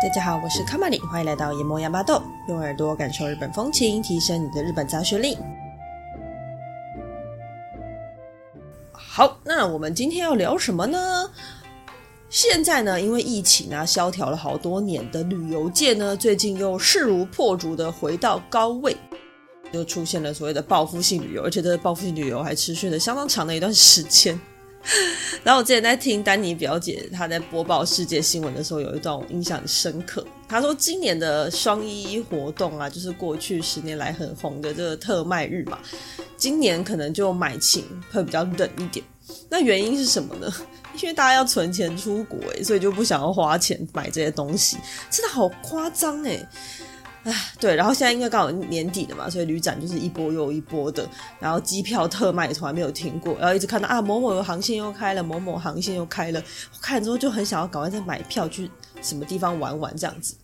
大家好，我是卡玛里，欢迎来到研磨杨巴豆，用耳朵感受日本风情，提升你的日本杂学力。好，那我们今天要聊什么呢？现在呢，因为疫情啊，萧条了好多年的旅游界呢，最近又势如破竹的回到高位，又出现了所谓的报复性旅游，而且这个报复性旅游还持续了相当长的一段时间。然后我之前在听丹尼表姐她在播报世界新闻的时候，有一段我印象很深刻。她说今年的双一一活动啊，就是过去十年来很红的这个特卖日嘛，今年可能就买情会比较冷一点。那原因是什么呢？因为大家要存钱出国，所以就不想要花钱买这些东西，真的好夸张诶。唉，对，然后现在应该刚好年底了嘛，所以旅展就是一波又一波的，然后机票特卖也从来没有停过，然后一直看到啊某某有航线又开了，某某航线又开了，我看之后就很想要赶快再买票去什么地方玩玩这样子。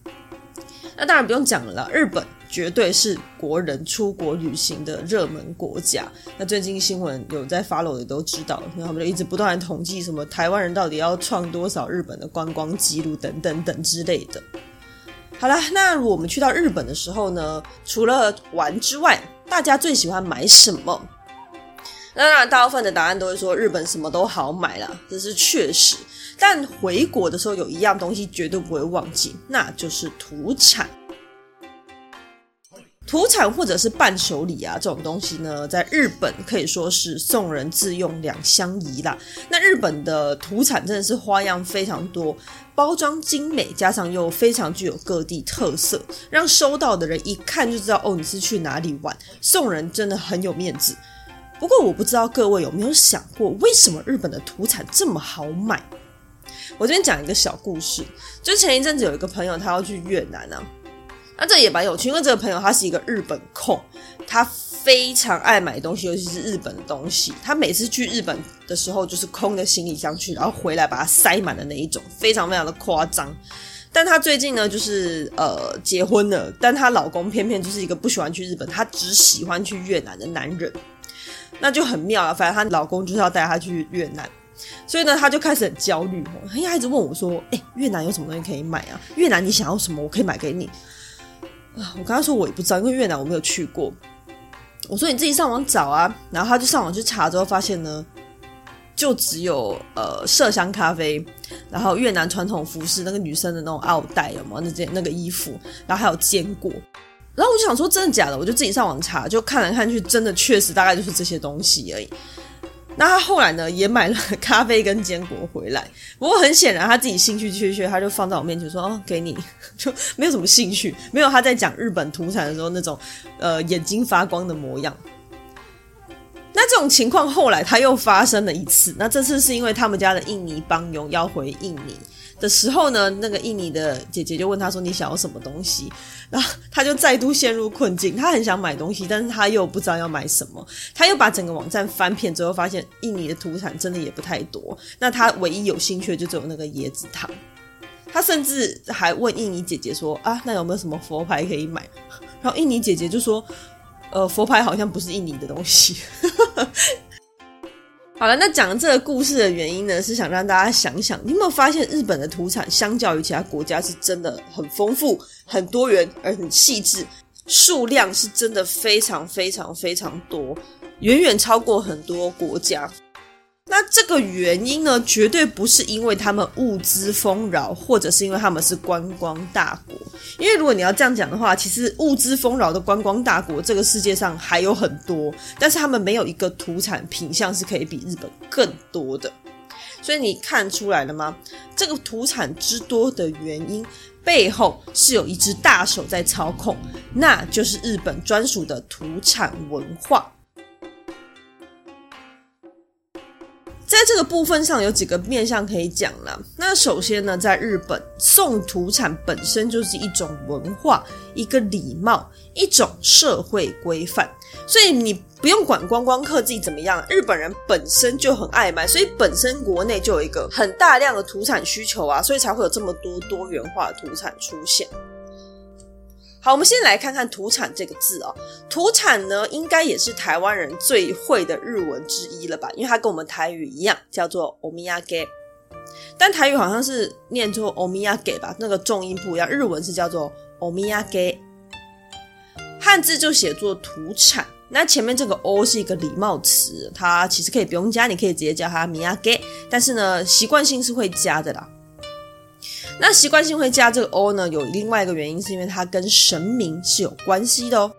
那当然不用讲了，日本绝对是国人出国旅行的热门国家。那最近新闻有在 follow 的都知道，因为他们就一直不断的统计什么台湾人到底要创多少日本的观光记录等等等之类的。好了，那我们去到日本的时候呢，除了玩之外，大家最喜欢买什么？那当然，大部分的答案都会说日本什么都好买啦，这是确实。但回国的时候，有一样东西绝对不会忘记，那就是土产。土产或者是伴手礼啊，这种东西呢，在日本可以说是送人自用两相宜啦。那日本的土产真的是花样非常多，包装精美，加上又非常具有各地特色，让收到的人一看就知道哦，你是去哪里玩，送人真的很有面子。不过我不知道各位有没有想过，为什么日本的土产这么好买？我这边讲一个小故事，就前一阵子有一个朋友他要去越南啊。那这也蛮有趣，因为这个朋友他是一个日本控，他非常爱买东西，尤其是日本的东西。他每次去日本的时候，就是空的行李箱去，然后回来把它塞满的那一种，非常非常的夸张。但她最近呢，就是呃结婚了，但她老公偏偏就是一个不喜欢去日本，他只喜欢去越南的男人，那就很妙了。反正她老公就是要带她去越南，所以呢，她就开始很焦虑，她一直问我说：“哎、越南有什么东西可以买啊？越南你想要什么，我可以买给你。”啊，我刚才说我也不知道，因为越南我没有去过。我说你自己上网找啊，然后他就上网去查之后发现呢，就只有呃麝香咖啡，然后越南传统服饰那个女生的那种奥黛有吗那件那个衣服，然后还有坚果。然后我就想说真的假的，我就自己上网查，就看来看去，真的确实大概就是这些东西而已。那他后来呢，也买了 咖啡跟坚果回来。不过很显然，他自己兴趣缺缺，他就放在我面前说：“哦，给你。”就没有什么兴趣，没有他在讲日本土产的时候那种呃眼睛发光的模样。那这种情况后来他又发生了一次。那这次是因为他们家的印尼帮佣要回印尼。的时候呢，那个印尼的姐姐就问他说：“你想要什么东西？”然后他就再度陷入困境。他很想买东西，但是他又不知道要买什么。他又把整个网站翻遍之后，发现印尼的土产真的也不太多。那他唯一有兴趣的就只有那个椰子糖。他甚至还问印尼姐姐说：“啊，那有没有什么佛牌可以买？”然后印尼姐姐就说：“呃，佛牌好像不是印尼的东西。” 好了，那讲这个故事的原因呢，是想让大家想想，你有没有发现日本的土产相较于其他国家是真的很丰富、很多元而很细致，数量是真的非常非常非常多，远远超过很多国家。那这个原因呢，绝对不是因为他们物资丰饶，或者是因为他们是观光大国。因为如果你要这样讲的话，其实物资丰饶的观光大国，这个世界上还有很多，但是他们没有一个土产品项是可以比日本更多的。所以你看出来了吗？这个土产之多的原因背后是有一只大手在操控，那就是日本专属的土产文化。在这个部分上有几个面向可以讲啦。那首先呢，在日本送土产本身就是一种文化、一个礼貌、一种社会规范，所以你不用管观光客自己怎么样，日本人本身就很爱买，所以本身国内就有一个很大量的土产需求啊，所以才会有这么多多元化的土产出现。好，我们先来看看“土产”这个字哦。土产呢，应该也是台湾人最会的日文之一了吧？因为它跟我们台语一样，叫做“おみやげ”。 但台语好像是念作欧米亚给吧，那个重音不一样。日文是叫做欧米亚给，汉字就写作土产。那前面这个 “o” 是一个礼貌词，它其实可以不用加，你可以直接叫它米亚给。但是呢，习惯性是会加的啦。 那习惯性会加这个 “o” 呢，有另外一个原因，是因为它跟神明是有关系的哦。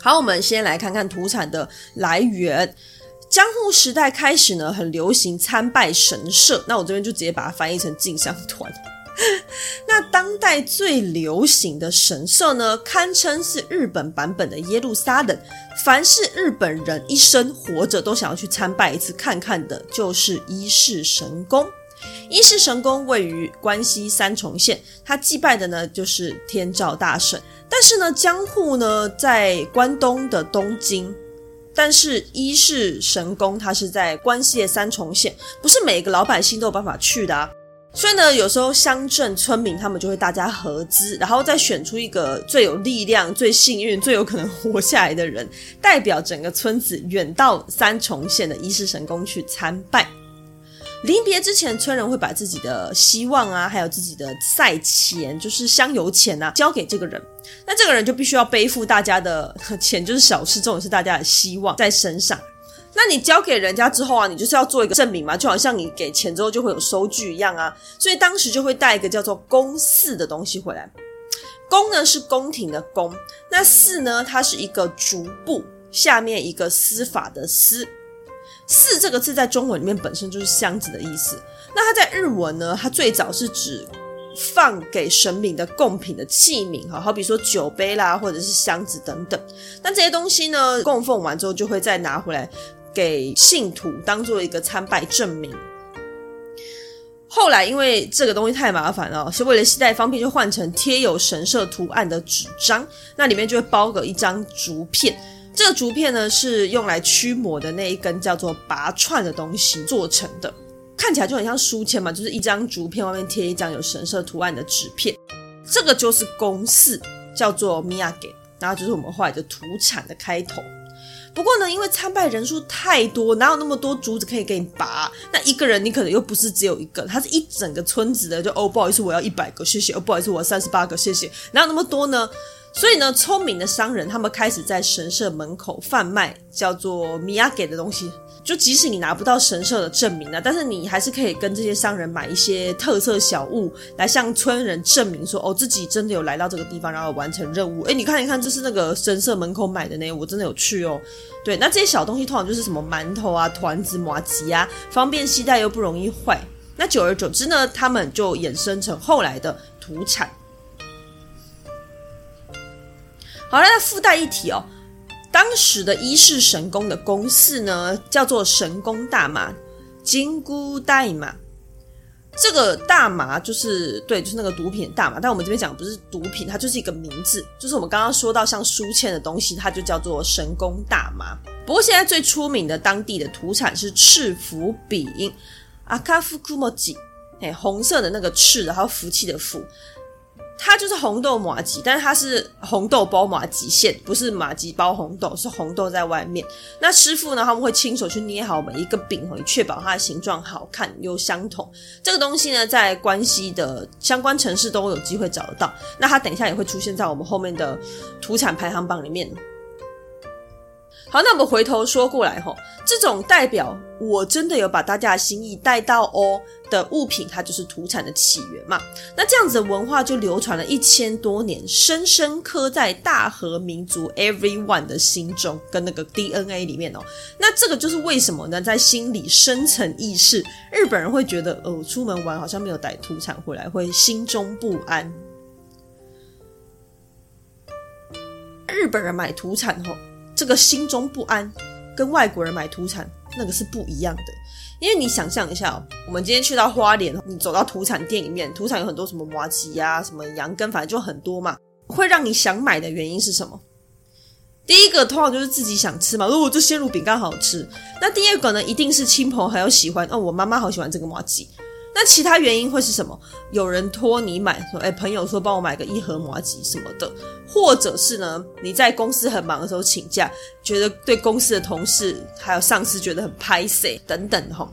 好，我们先来看看土产的来源。江户时代开始呢，很流行参拜神社。那我这边就直接把它翻译成进香团。那当代最流行的神社呢，堪称是日本版本的耶路撒冷。凡是日本人一生活着都想要去参拜一次看看的，就是伊势神宫。伊势神宫位于关西三重县，他祭拜的呢就是天照大神。但是呢，江户呢在关东的东京。但是伊势神宫它是在关西的三重县，不是每个老百姓都有办法去的啊。所以呢，有时候乡镇村民他们就会大家合资，然后再选出一个最有力量、最幸运、最有可能活下来的人，代表整个村子远到三重县的伊势神宫去参拜。临别之前，村人会把自己的希望啊，还有自己的赛钱，就是香油钱啊，交给这个人。那这个人就必须要背负大家的钱，就是小事，这种是大家的希望在身上。那你交给人家之后啊，你就是要做一个证明嘛，就好像你给钱之后就会有收据一样啊。所以当时就会带一个叫做宫祀的东西回来。宫呢是宫廷的宫，那四呢，它是一个竹部下面一个司法的司。四这个字在中文里面本身就是箱子的意思。那它在日文呢？它最早是指放给神明的贡品的器皿，哈，好比说酒杯啦，或者是箱子等等。那这些东西呢，供奉完之后就会再拿回来给信徒当做一个参拜证明。后来因为这个东西太麻烦了，是为了携带方便，就换成贴有神社图案的纸张，那里面就会包个一张竹片。这个竹片呢，是用来驱魔的那一根叫做拔串的东西做成的，看起来就很像书签嘛，就是一张竹片外面贴一张有神社图案的纸片。这个就是公式，叫做米亚给，然后就是我们后来的土产的开头。不过呢，因为参拜人数太多，哪有那么多竹子可以给你拔？那一个人你可能又不是只有一个，他是一整个村子的，就哦，不好意思，我要一百个，谢谢。哦，不好意思，我要三十八个，谢谢。哪有那么多呢？所以呢，聪明的商人他们开始在神社门口贩卖叫做米亚给的东西。就即使你拿不到神社的证明啊，但是你还是可以跟这些商人买一些特色小物，来向村人证明说，哦，自己真的有来到这个地方，然后完成任务。诶，你看一看，这是那个神社门口买的呢，我真的有去哦。对，那这些小东西通常就是什么馒头啊、团子、麻吉啊，方便携带又不容易坏。那久而久之呢，他们就衍生成后来的土产。好了，那附带一提哦，当时的伊势神宫的宫祀呢，叫做神宫大麻，金箍代麻。这个大麻就是对，就是那个毒品大麻。但我们这边讲的不是毒品，它就是一个名字，就是我们刚刚说到像书签的东西，它就叫做神宫大麻。不过现在最出名的当地的土产是赤福饼，阿卡夫库莫吉，哎，红色的那个赤，然后福气的福。它就是红豆麻吉，但是它是红豆包麻吉馅，不是麻吉包红豆，是红豆在外面。那师傅呢，他们会亲手去捏好每一个饼，以确保它的形状好看又相同。这个东西呢，在关西的相关城市都有机会找得到。那它等一下也会出现在我们后面的土产排行榜里面。好，那我们回头说过来吼，这种代表我真的有把大家的心意带到哦的物品，它就是土产的起源嘛。那这样子的文化就流传了一千多年，深深刻在大和民族 everyone 的心中，跟那个 DNA 里面哦。那这个就是为什么呢？在心里深层意识，日本人会觉得哦，出门玩好像没有带土产回来，会心中不安。日本人买土产后。这个心中不安，跟外国人买土产那个是不一样的。因为你想象一下，我们今天去到花莲，你走到土产店里面，土产有很多什么麻糬啊，什么羊羹，反正就很多嘛。会让你想买的原因是什么？第一个通常就是自己想吃嘛，如果这鲜乳饼干好吃。那第二个呢，一定是亲朋好友喜欢。哦，我妈妈好喜欢这个麻吉。那其他原因会是什么？有人托你买，说，哎，朋友说帮我买个一盒麻吉什么的，或者是呢，你在公司很忙的时候请假，觉得对公司的同事还有上司觉得很拍谢等等哈。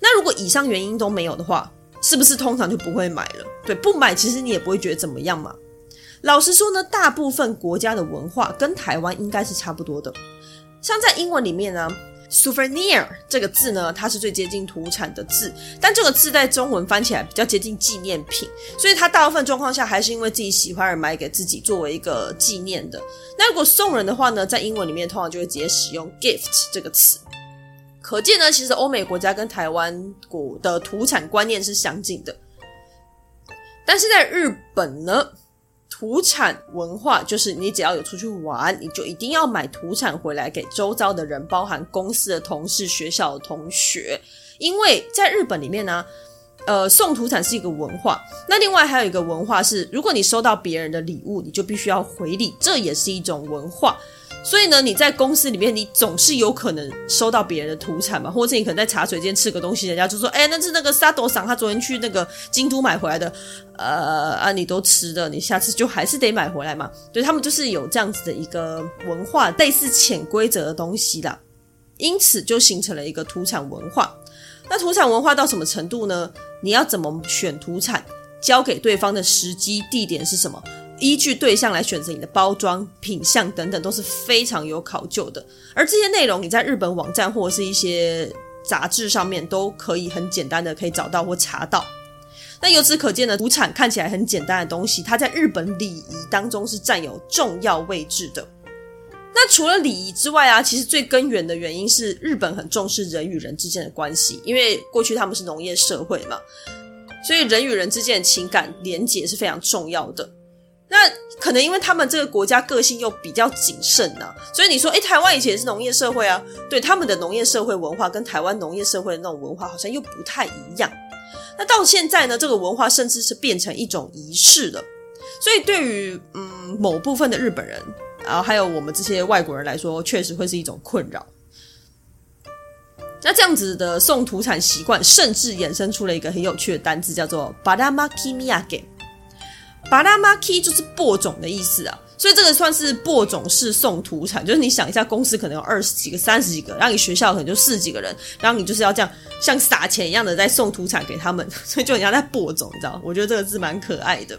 那如果以上原因都没有的话，是不是通常就不会买了？对，不买其实你也不会觉得怎么样嘛。老实说呢，大部分国家的文化跟台湾应该是差不多的，像在英文里面呢。Souvenir 这个字呢，它是最接近土产的字，但这个字在中文翻起来比较接近纪念品，所以它大部分状况下还是因为自己喜欢而买给自己作为一个纪念的。那如果送人的话呢，在英文里面通常就会直接使用 gift 这个词。可见呢，其实欧美国家跟台湾国的土产观念是相近的，但是在日本呢。土产文化就是你只要有出去玩，你就一定要买土产回来给周遭的人，包含公司的同事、学校的同学。因为在日本里面呢，呃，送土产是一个文化。那另外还有一个文化是，如果你收到别人的礼物，你就必须要回礼，这也是一种文化。所以呢，你在公司里面，你总是有可能收到别人的土产嘛，或者你可能在茶水间吃个东西，人家就说：“哎，那是那个沙斗桑，他昨天去那个京都买回来的，呃啊，你都吃的，你下次就还是得买回来嘛。”对，他们就是有这样子的一个文化，类似潜规则的东西啦，因此就形成了一个土产文化。那土产文化到什么程度呢？你要怎么选土产？交给对方的时机、地点是什么？依据对象来选择你的包装、品相等等，都是非常有考究的。而这些内容，你在日本网站或者是一些杂志上面都可以很简单的可以找到或查到。那由此可见呢，土产看起来很简单的东西，它在日本礼仪当中是占有重要位置的。那除了礼仪之外啊，其实最根源的原因是日本很重视人与人之间的关系，因为过去他们是农业社会嘛，所以人与人之间的情感连结是非常重要的。那可能因为他们这个国家个性又比较谨慎呐、啊，所以你说，诶，台湾以前是农业社会啊，对，他们的农业社会文化跟台湾农业社会的那种文化好像又不太一样。那到现在呢，这个文化甚至是变成一种仪式了。所以对于嗯某部分的日本人，然后还有我们这些外国人来说，确实会是一种困扰。那这样子的送土产习惯，甚至衍生出了一个很有趣的单字，叫做ばらまき土产。ばらまき就是播种的意思啊，所以这个算是播种式送土产。就是你想一下，公司可能有二十几个、三十几个，然后你学校可能就四十几个人，然后你就是要这样像撒钱一样的在送土产给他们，所以就很像在播种，你知道？我觉得这个字蛮可爱的。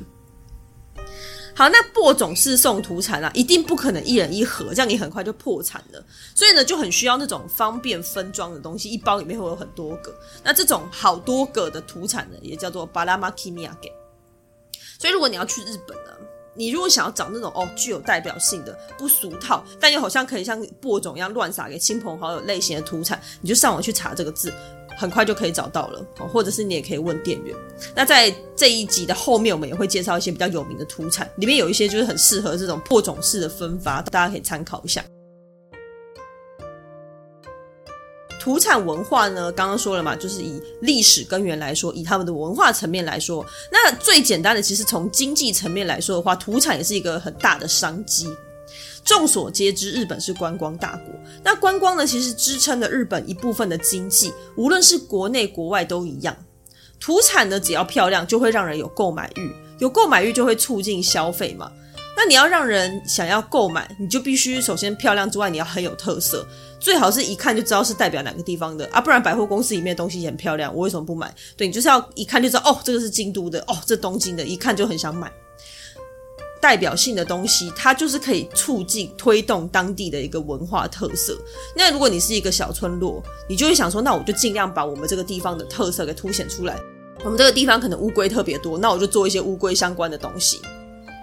好，那播种式送土产啊，一定不可能一人一盒，这样你很快就破产了。所以呢，就很需要那种方便分装的东西，一包里面会有很多个。那这种好多个的土产呢，也叫做ばらまき土产。 所以，如果你要去日本呢，你如果想要找那种哦具有代表性的、不俗套，但又好像可以像播种一样乱撒给亲朋好友类型的土产，你就上网去查这个字，很快就可以找到了。或者是你也可以问店员。那在这一集的后面，我们也会介绍一些比较有名的土产，里面有一些就是很适合这种播种式的分发，大家可以参考一下。土产文化呢，刚刚说了嘛，就是以历史根源来说，以他们的文化层面来说，那最简单的，其实从经济层面来说的话，土产也是一个很大的商机。众所皆知，日本是观光大国，那观光呢，其实支撑了日本一部分的经济，无论是国内国外都一样。土产呢，只要漂亮，就会让人有购买欲，有购买欲就会促进消费嘛。那你要让人想要购买，你就必须首先漂亮之外，你要很有特色，最好是一看就知道是代表哪个地方的啊，不然百货公司里面的东西很漂亮，我为什么不买？对，你就是要一看就知道哦，这个是京都的，哦，这东京的，一看就很想买。代表性的东西，它就是可以促进推动当地的一个文化特色。那如果你是一个小村落，你就会想说，那我就尽量把我们这个地方的特色给凸显出来。我们这个地方可能乌龟特别多，那我就做一些乌龟相关的东西。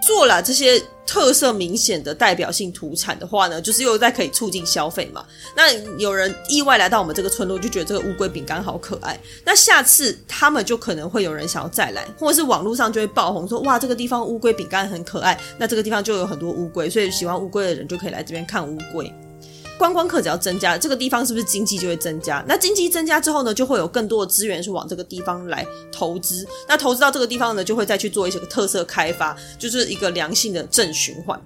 做了这些特色明显的代表性土产的话呢，就是又在可以促进消费嘛。那有人意外来到我们这个村落，就觉得这个乌龟饼干好可爱，那下次他们就可能会有人想要再来，或者是网络上就会爆红说，哇，这个地方乌龟饼干很可爱，那这个地方就有很多乌龟，所以喜欢乌龟的人就可以来这边看乌龟。观光客只要增加，这个地方是不是经济就会增加？那经济增加之后呢，就会有更多的资源是往这个地方来投资。那投资到这个地方呢，就会再去做一些个特色开发，就是一个良性的正循环。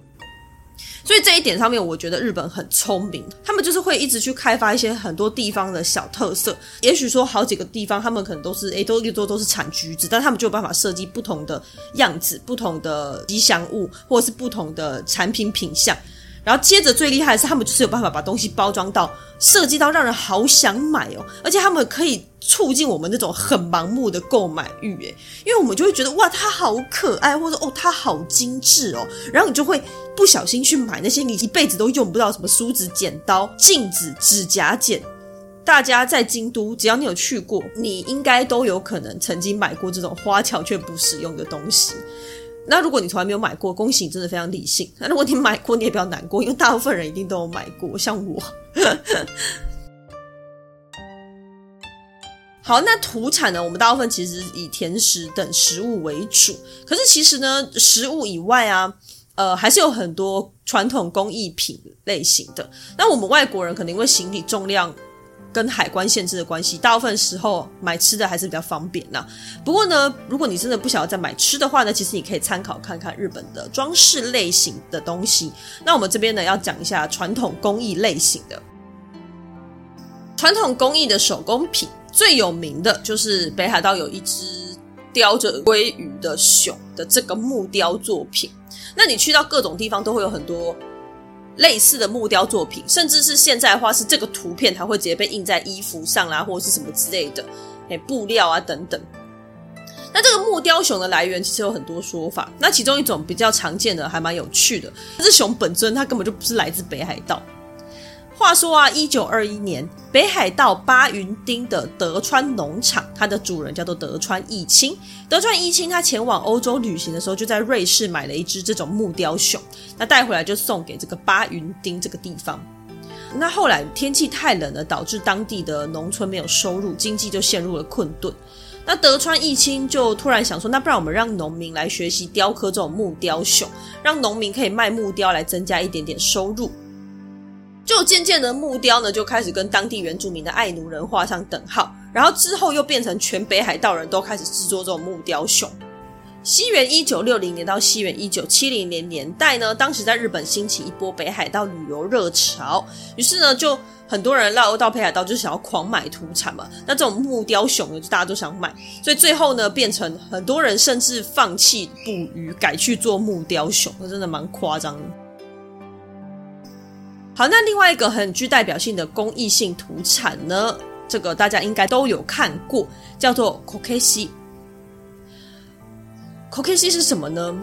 所以这一点上面，我觉得日本很聪明，他们就是会一直去开发一些很多地方的小特色。也许说好几个地方，他们可能都是诶，都一都都是产橘子，但他们就有办法设计不同的样子、不同的吉祥物，或者是不同的产品品相。然后接着最厉害的是，他们就是有办法把东西包装到设计到让人好想买哦，而且他们可以促进我们那种很盲目的购买欲诶，因为我们就会觉得哇，它好可爱，或者哦，它好精致哦，然后你就会不小心去买那些你一辈子都用不到什么梳子、剪刀、镜子、指甲剪。大家在京都，只要你有去过，你应该都有可能曾经买过这种花巧却不实用的东西。那如果你从来没有买过，恭喜你，真的非常理性。那如果你买过，你也不要难过，因为大部分人一定都有买过，像我。好，那土产呢？我们大部分其实以甜食等食物为主，可是其实呢，食物以外啊，呃，还是有很多传统工艺品类型的。那我们外国人可能因为行李重量。跟海关限制的关系，大部分时候买吃的还是比较方便呐。不过呢，如果你真的不想要再买吃的话呢，其实你可以参考看看日本的装饰类型的东西。那我们这边呢，要讲一下传统工艺类型的。传统工艺的手工品最有名的就是北海道有一只雕着鲑鱼的熊的这个木雕作品。那你去到各种地方都会有很多。类似的木雕作品，甚至是现在的话，是这个图片它会直接被印在衣服上啦，或者是什么之类的，诶，布料啊等等。那这个木雕熊的来源其实有很多说法，那其中一种比较常见的，还蛮有趣的，这只熊本尊它根本就不是来自北海道。话说啊，一九二一年，北海道八云町的德川农场，它的主人叫做德川义清。德川义清他前往欧洲旅行的时候，就在瑞士买了一只这种木雕熊，那带回来就送给这个八云町这个地方。那后来天气太冷了，导致当地的农村没有收入，经济就陷入了困顿。那德川义清就突然想说，那不然我们让农民来学习雕刻这种木雕熊，让农民可以卖木雕来增加一点点收入。就渐渐的木雕呢，就开始跟当地原住民的爱奴人画上等号，然后之后又变成全北海道人都开始制作这种木雕熊。西元一九六零年到西元一九七零年年代呢，当时在日本兴起一波北海道旅游热潮，于是呢，就很多人绕到北海道就想要狂买土产嘛。那这种木雕熊呢，就大家都想买，所以最后呢，变成很多人甚至放弃捕鱼，改去做木雕熊，那真的蛮夸张的。好，那另外一个很具代表性的工艺性土产呢，这个大家应该都有看过，叫做 kokeshi。kokeshi 是什么呢？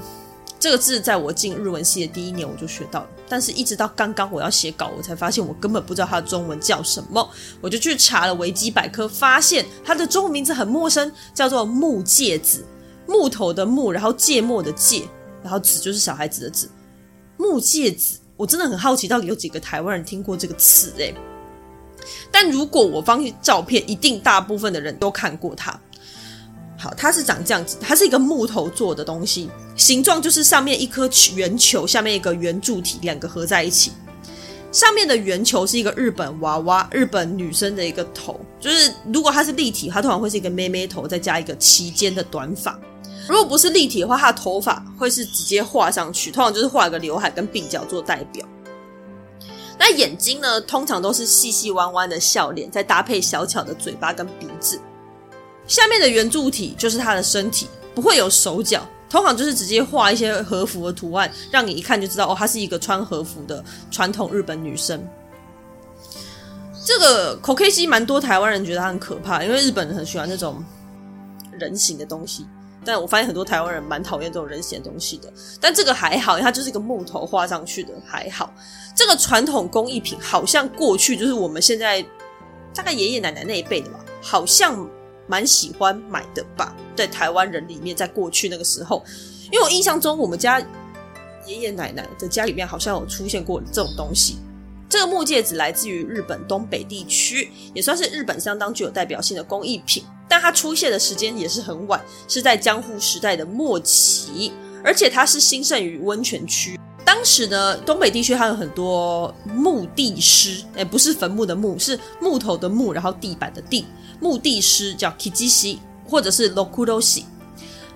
这个字在我进日文系的第一年我就学到了，但是一直到刚刚我要写稿，我才发现我根本不知道它的中文叫什么。我就去查了维基百科，发现它的中文名字很陌生，叫做木芥子，木头的木，然后芥末的芥，然后子就是小孩子的子，木芥子。我真的很好奇，到底有几个台湾人听过这个词诶？但如果我放照片，一定大部分的人都看过它。好，它是长这样子，它是一个木头做的东西，形状就是上面一颗圆球，下面一个圆柱体，两个合在一起。上面的圆球是一个日本娃娃，日本女生的一个头，就是如果它是立体，它通常会是一个妹妹头，再加一个齐肩的短发。如果不是立体的话，他的头发会是直接画上去，通常就是画个刘海跟鬓角做代表。那眼睛呢，通常都是细细弯弯的笑脸，再搭配小巧的嘴巴跟鼻子。下面的圆柱体就是他的身体，不会有手脚，通常就是直接画一些和服的图案，让你一看就知道哦，她是一个穿和服的传统日本女生。这个 kokeshi 蛮多台湾人觉得它很可怕，因为日本人很喜欢那种人形的东西。但我发现很多台湾人蛮讨厌这种人形东西的，但这个还好，因为它就是一个木头画上去的，还好。这个传统工艺品好像过去就是我们现在大概爷爷奶奶那一辈的吧，好像蛮喜欢买的吧，在台湾人里面，在过去那个时候，因为我印象中我们家爷爷奶奶的家里面好像有出现过这种东西。这个木戒指来自于日本东北地区，也算是日本相当具有代表性的工艺品。但它出现的时间也是很晚，是在江户时代的末期，而且它是兴盛于温泉区。当时呢，东北地区还有很多木地师，诶，不是坟墓的墓，是木头的木，然后地板的地。木地师叫 kijishi，或者是 rokuroshi。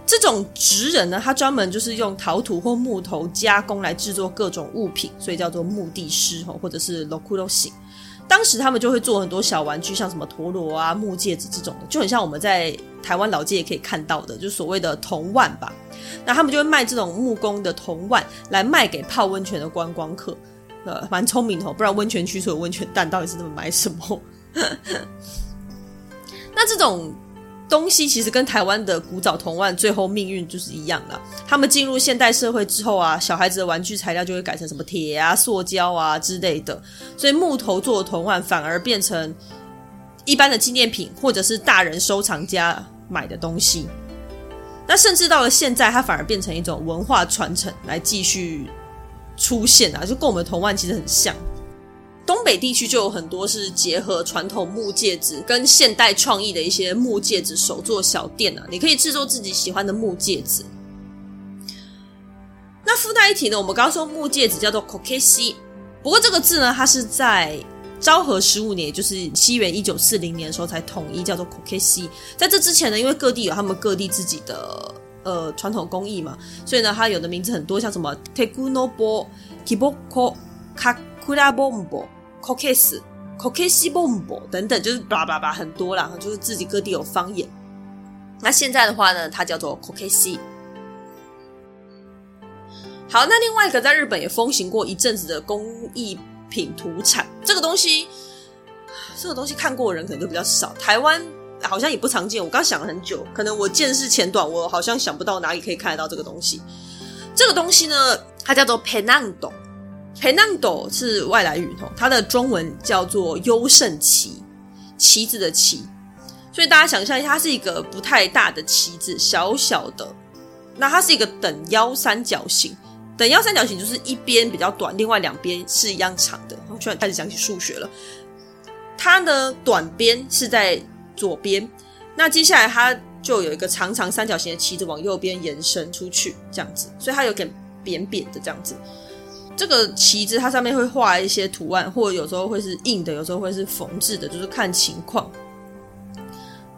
这种职人呢，他专门就是用陶土或木头加工来制作各种物品，所以叫做木地师或者是 rokuroshi。当时他们就会做很多小玩具，像什么陀螺啊、木戒指这种的，就很像我们在台湾老街也可以看到的，就所谓的铜腕吧。那他们就会卖这种木工的铜腕来卖给泡温泉的观光客，呃，蛮聪明的，不然温泉区所有温泉蛋到底是怎么买什么？那这种。东西其实跟台湾的古早铜碗最后命运就是一样的。他们进入现代社会之后啊，小孩子的玩具材料就会改成什么铁啊、塑胶啊之类的，所以木头做的铜碗反而变成一般的纪念品，或者是大人收藏家买的东西。那甚至到了现在，它反而变成一种文化传承来继续出现啊，就跟我们的铜碗其实很像。东北地区就有很多是结合传统木戒指跟现代创意的一些木戒指手作小店啊，你可以制作自己喜欢的木戒指。那附带一提呢，我们刚刚说木戒指叫做 kokeshi，不过这个字呢，它是在昭和十五年，也就是西元一九四零年的时候才统一叫做 kokeshi。在这之前呢，因为各地有他们各地自己的呃传统工艺嘛，所以呢，它有的名字很多，像什么 tekunobo、Kiboko、Kakurabo、kakurabombo。Kokes、Kokeshi Bombo 等等，就是叭叭叭很多啦，就是自己各地有方言。那现在的话呢，它叫做 Kokeshi。好，那另外一个在日本也风行过一阵子的工艺品土产，这个东西，这个东西看过的人可能就比较少，台湾好像也不常见。我刚想了很久，可能我见识浅短，我好像想不到哪里可以看得到这个东西。这个东西呢，它叫做 Penando。黑浪斗是外来语，它的中文叫做优胜旗，旗子的旗。所以大家想象一下，它是一个不太大的旗子，小小的。那它是一个等腰三角形，等腰三角形就是一边比较短，另外两边是一样长的。我突然开始讲起数学了。它的短边是在左边，那接下来它就有一个长长三角形的旗子往右边延伸出去，这样子，所以它有点扁扁的这样子。这个旗子它上面会画一些图案，或者有时候会是印的，有时候会是缝制的，就是看情况。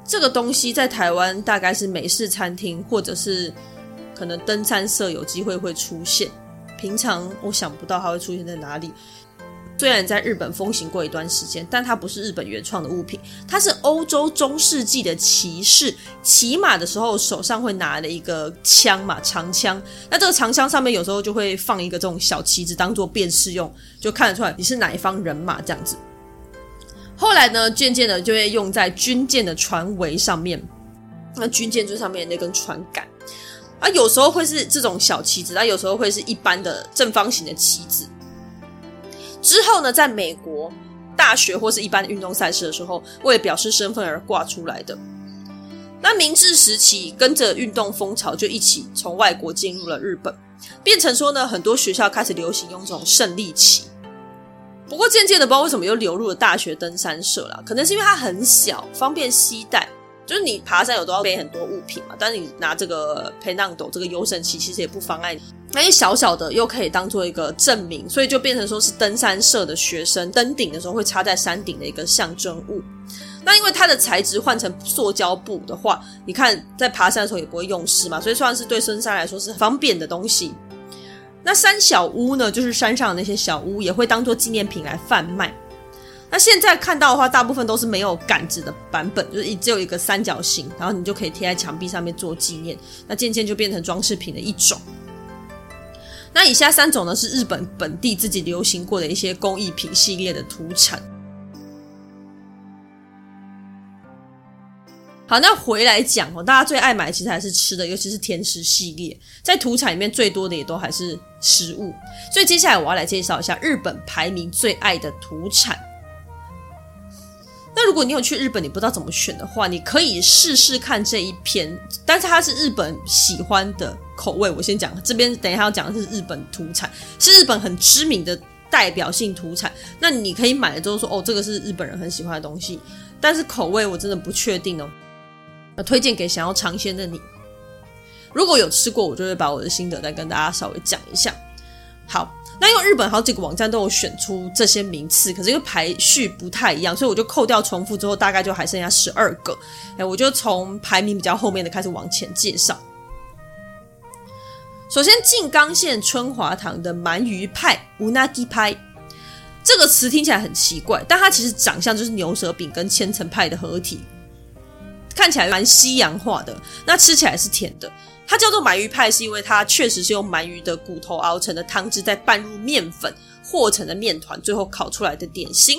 这个东西在台湾大概是美式餐厅或者是可能登山社有机会会出现，平常我想不到它会出现在哪里。虽然在日本风行过一段时间，但它不是日本原创的物品，它是欧洲中世纪的骑士骑马的时候手上会拿的一个枪嘛，长枪。那这个长枪上面有时候就会放一个这种小旗子，当做辨识用，就看得出来你是哪一方人马这样子。后来呢，渐渐的就会用在军舰的船桅上面，那军舰最上面那根船杆啊，有时候会是这种小旗子，那有时候会是一般的正方形的旗子。之后呢，在美国大学或是一般运动赛事的时候，为了表示身份而挂出来的。那明治时期跟着运动风潮就一起从外国进入了日本，变成说呢，很多学校开始流行用这种胜利旗。不过渐渐的，不知道为什么又流入了大学登山社啦，可能是因为它很小，方便携带。就是你爬山有都要背很多物品嘛，但是你拿这个 Penando 这个优胜旗，其实也不妨碍。那些小小的又可以当做一个证明，所以就变成说是登山社的学生登顶的时候会插在山顶的一个象征物。那因为它的材质换成塑胶布的话，你看在爬山的时候也不会用湿嘛，所以算是对登山来说是很方便的东西。那山小屋呢，就是山上的那些小屋也会当做纪念品来贩卖。那现在看到的话，大部分都是没有杆子的版本，就是一只有一个三角形，然后你就可以贴在墙壁上面做纪念。那渐渐就变成装饰品的一种。那以下三种呢，是日本本地自己流行过的一些工艺品系列的土产。好，那回来讲哦，大家最爱买其实还是吃的，尤其是甜食系列，在土产里面最多的也都还是食物。所以接下来我要来介绍一下日本排名最爱的土产。那如果你有去日本，你不知道怎么选的话，你可以试试看这一篇，但是它是日本喜欢的口味。我先讲这边，等一下要讲的是日本土产，是日本很知名的代表性土产。那你可以买了之后说，哦，这个是日本人很喜欢的东西，但是口味我真的不确定哦。那推荐给想要尝鲜的你，如果有吃过，我就会把我的心得再跟大家稍微讲一下。好。那因为日本好几个网站都有选出这些名次，可是因为排序不太一样，所以我就扣掉重复之后，大概就还剩下十二个。哎，我就从排名比较后面的开始往前介绍。首先，静冈县春华堂的鳗鱼派 （unagi 派这个词听起来很奇怪，但它其实长相就是牛舌饼跟千层派的合体，看起来蛮西洋化的。那吃起来是甜的。它叫做鳗鱼派，是因为它确实是用鳗鱼的骨头熬成的汤汁，再拌入面粉和成的面团，最后烤出来的点心。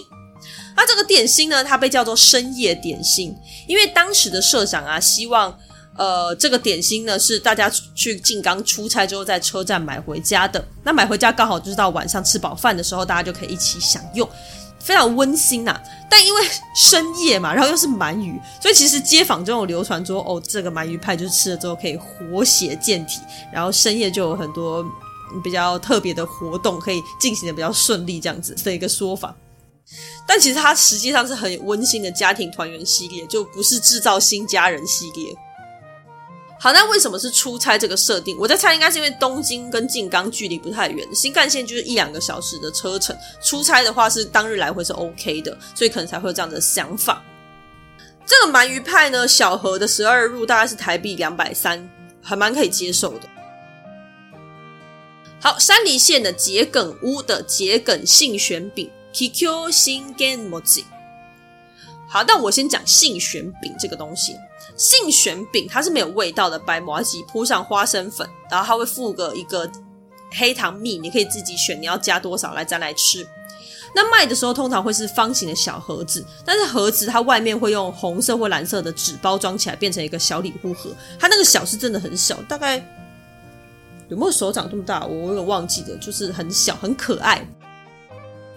那这个点心呢，它被叫做深夜点心，因为当时的社长啊，希望。呃，这个点心呢是大家去静冈出差之后在车站买回家的。那买回家刚好就是到晚上吃饱饭的时候，大家就可以一起享用，非常温馨呐、啊。但因为深夜嘛，然后又是鳗鱼，所以其实街坊中有流传说，哦，这个鳗鱼派就是吃了之后可以活血健体，然后深夜就有很多比较特别的活动可以进行的比较顺利，这样子的一个说法。但其实它实际上是很温馨的家庭团圆系列，就不是制造新家人系列。好，那为什么是出差这个设定？我在猜，应该是因为东京跟静冈距离不太远，新干线就是一两个小时的车程。出差的话是当日来回是 OK 的，所以可能才会有这样的想法。这个鳗鱼派呢，小盒的十二入大概是台币两百三，还蛮可以接受的。好，山梨县的桔梗屋的桔梗杏玄饼，Kikyo Shingen Mochi。好，但我先讲杏玄饼这个东西。杏玄饼它是没有味道的白麻糬铺上花生粉，然后它会附个一个黑糖蜜，你可以自己选你要加多少来再来吃。那卖的时候通常会是方形的小盒子，但是盒子它外面会用红色或蓝色的纸包装起来，变成一个小礼物盒。它那个小是真的很小，大概有没有手掌这么大？我有忘记了，就是很小，很可爱。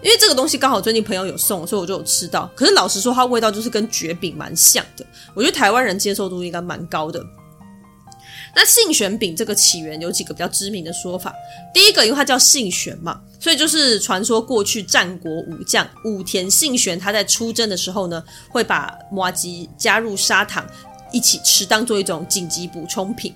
因为这个东西刚好最近朋友有送，所以我就有吃到。可是老实说，它味道就是跟蕨饼蛮像的。我觉得台湾人接受度应该蛮高的。那杏玄饼这个起源有几个比较知名的说法。第一个，因为它叫杏玄嘛，所以就是传说过去战国武将武田信玄他在出征的时候呢，会把麻糬加入砂糖一起吃，当做一种紧急补充品。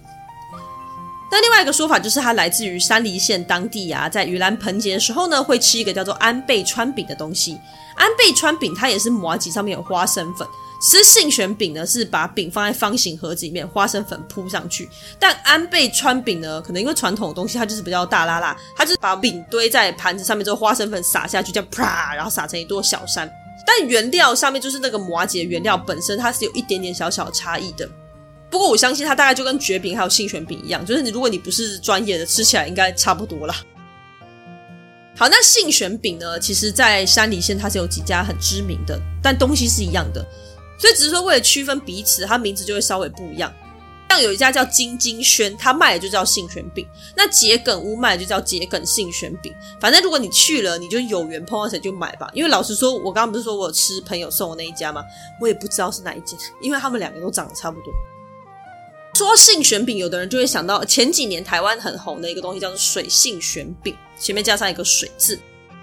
那另外一个说法就是，它来自于山梨县当地啊，在盂兰盆节的时候呢，会吃一个叫做安倍川饼的东西。安倍川饼它也是麻糬上面有花生粉，吃信玄饼呢是把饼放在方形盒子里面，花生粉铺上去。但安倍川饼呢，可能因为传统的东西它就是比较大剌剌，它就是把饼堆在盘子上面之后，花生粉撒下去，这样啪，然后撒成一座小山。但原料上面就是那个麻糬的原料本身，它是有一点点小小差异的。不过我相信它大概就跟绝饼还有信玄饼一样，就是你如果你不是专业的，吃起来应该差不多啦。好，那信玄饼呢，其实在山梨县它是有几家很知名的，但东西是一样的，所以只是说为了区分彼此，它名字就会稍微不一样。像有一家叫金金轩，它卖的就叫信玄饼；那桔梗屋卖的就叫桔梗信玄饼。反正如果你去了，你就有缘碰到谁就买吧。因为老实说，我刚刚不是说我有吃朋友送我那一家吗？我也不知道是哪一家，因为他们两个都长得差不多。说性选饼，有的人就会想到前几年台湾很红的一个东西，叫做水性选饼，前面加上一个水字。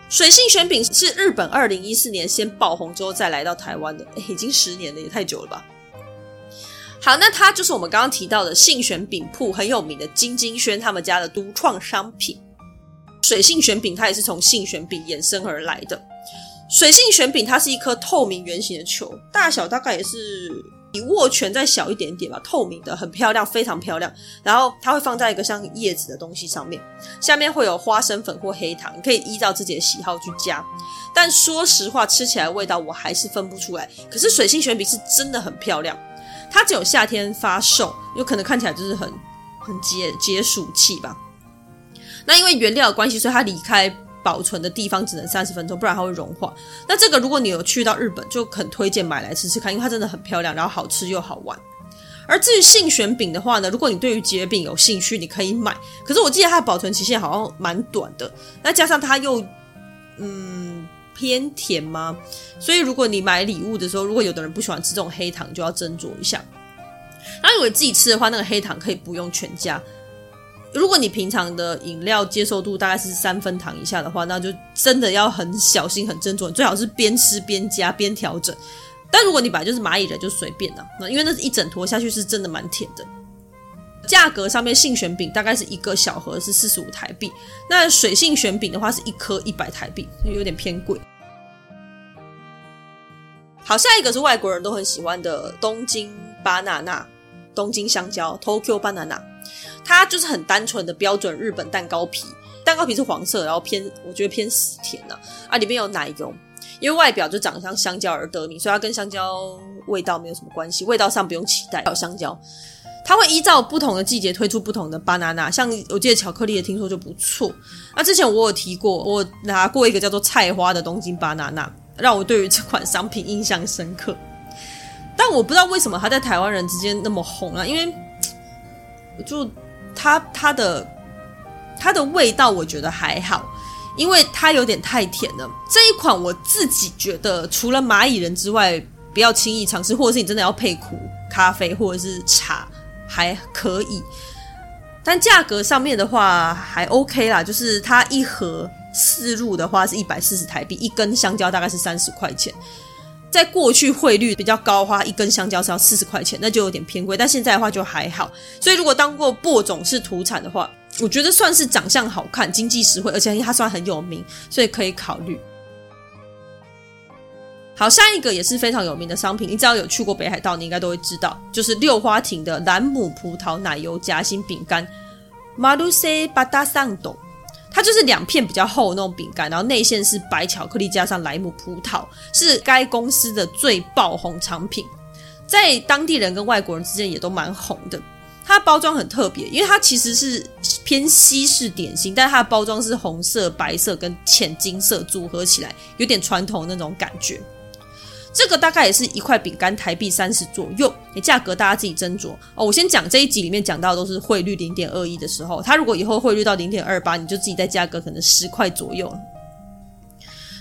水性选饼是日本二零一四年先爆红之后再来到台湾的，已经十年了，也太久了吧？好，那它就是我们刚刚提到的性选饼铺很有名的金金轩他们家的独创商品。水性选饼它也是从性选饼衍生而来的。水性选饼它是一颗透明圆形的球，大小大概也是。比握拳再小一点点吧，透明的，很漂亮，非常漂亮。然后它会放在一个像叶子的东西上面，下面会有花生粉或黑糖，你可以依照自己的喜好去加。但说实话，吃起来味道我还是分不出来。可是水性玄饼是真的很漂亮，它只有夏天发售，有可能看起来就是很很解解暑气吧。那因为原料的关系，所以它离开。保存的地方只能三十分钟，不然它会融化。那这个如果你有去到日本，就很推荐买来吃吃看，因为它真的很漂亮，然后好吃又好玩。而至于杏玄饼的话呢，如果你对于结饼有兴趣，你可以买。可是我记得它的保存期限好像蛮短的，那加上它又嗯偏甜吗？所以如果你买礼物的时候，如果有的人不喜欢吃这种黑糖，就要斟酌一下。那如果自己吃的话，那个黑糖可以不用全加。如果你平常的饮料接受度大概是三分糖以下的话，那就真的要很小心、很斟酌，最好是边吃边加边调整。但如果你本来就是蚂蚁人，就随便啦。那因为那是一整坨下去是真的蛮甜的。价格上面，性选饼大概是一个小盒是四十五台币，那水性选饼的话是一颗一百台币，有点偏贵。好，下一个是外国人都很喜欢的东京巴娜娜东京香蕉 （Tokyo banana）。它就是很单纯的标准日本蛋糕皮，蛋糕皮是黄色，然后偏我觉得偏死甜呐啊，里面有奶油，因为外表就长得像香蕉而得名，所以它跟香蕉味道没有什么关系，味道上不用期待有香蕉。它会依照不同的季节推出不同的 banana，像我记得巧克力的听说就不错。那之前我有提过，我拿过一个叫做菜花的东京 banana，让我对于这款商品印象深刻。但我不知道为什么它在台湾人之间那么红啊，因为就它它的它的味道我觉得还好，因为它有点太甜了。这一款我自己觉得除了蚂蚁人之外，不要轻易尝试，或者是你真的要配苦咖啡或者是茶。还可以，但价格上面的话还 OK 啦，就是它一盒四入的话是一百四十台币，一根香蕉大概是三十块钱。在过去汇率比较高的话，一根香蕉是要四十块钱，那就有点偏贵。但现在的话就还好，所以如果当过播种是土产的话，我觉得算是长相好看、经济实惠，而且它算很有名，所以可以考虑。好，下一个也是非常有名的商品，你只要有去过北海道，你应该都会知道，就是六花亭的蓝姆葡萄奶油夹心饼干，Maruse Badasando，它就是两片比较厚的那种饼干，然后内馅是白巧克力加上莱姆葡萄，是该公司的最爆红产品，在当地人跟外国人之间也都蛮红的。它包装很特别，因为它其实是偏西式点心，但它的包装是红色、白色跟浅金色组合起来，有点传统那种感觉。这个大概也是一块饼干台币三十左右，你价格大家自己斟酌哦。我先讲这一集里面讲到都是汇率零点二一的时候，它如果以后汇率到零点二八，你就自己再加个可能十块左右。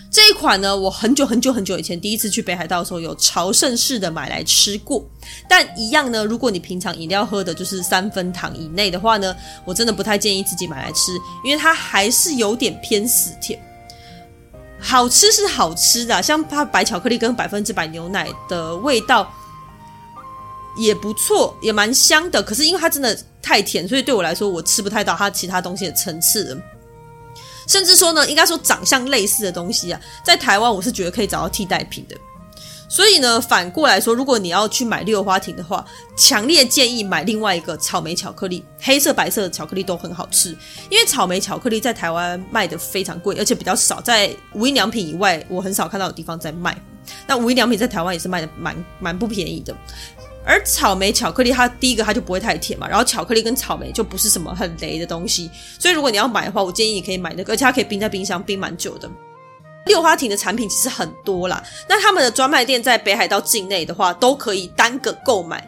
这一款呢，我很久很久很久以前第一次去北海道的时候有朝圣式的买来吃过，但一样呢，如果你平常饮料喝的就是三分糖以内的话呢，我真的不太建议自己买来吃，因为它还是有点偏死甜。好吃是好吃的，像它白巧克力跟百分之百牛奶的味道也不错，也蛮香的。可是因为它真的太甜，所以对我来说我吃不太到它其他东西的层次。甚至说呢，应该说长相类似的东西啊，在台湾我是觉得可以找到替代品的。所以呢，反过来说，如果你要去买六花亭的话，强烈建议买另外一个草莓巧克力，黑色、白色的巧克力都很好吃。因为草莓巧克力在台湾卖的非常贵，而且比较少，在无印良品以外，我很少看到有地方在卖。那无印良品在台湾也是卖的蛮蛮不便宜的。而草莓巧克力，它第一个它就不会太甜嘛，然后巧克力跟草莓就不是什么很雷的东西，所以如果你要买的话，我建议你可以买那个，而且它可以冰在冰箱冰蛮久的。六花亭的产品其实很多啦，那他们的专卖店在北海道境内的话，都可以单个购买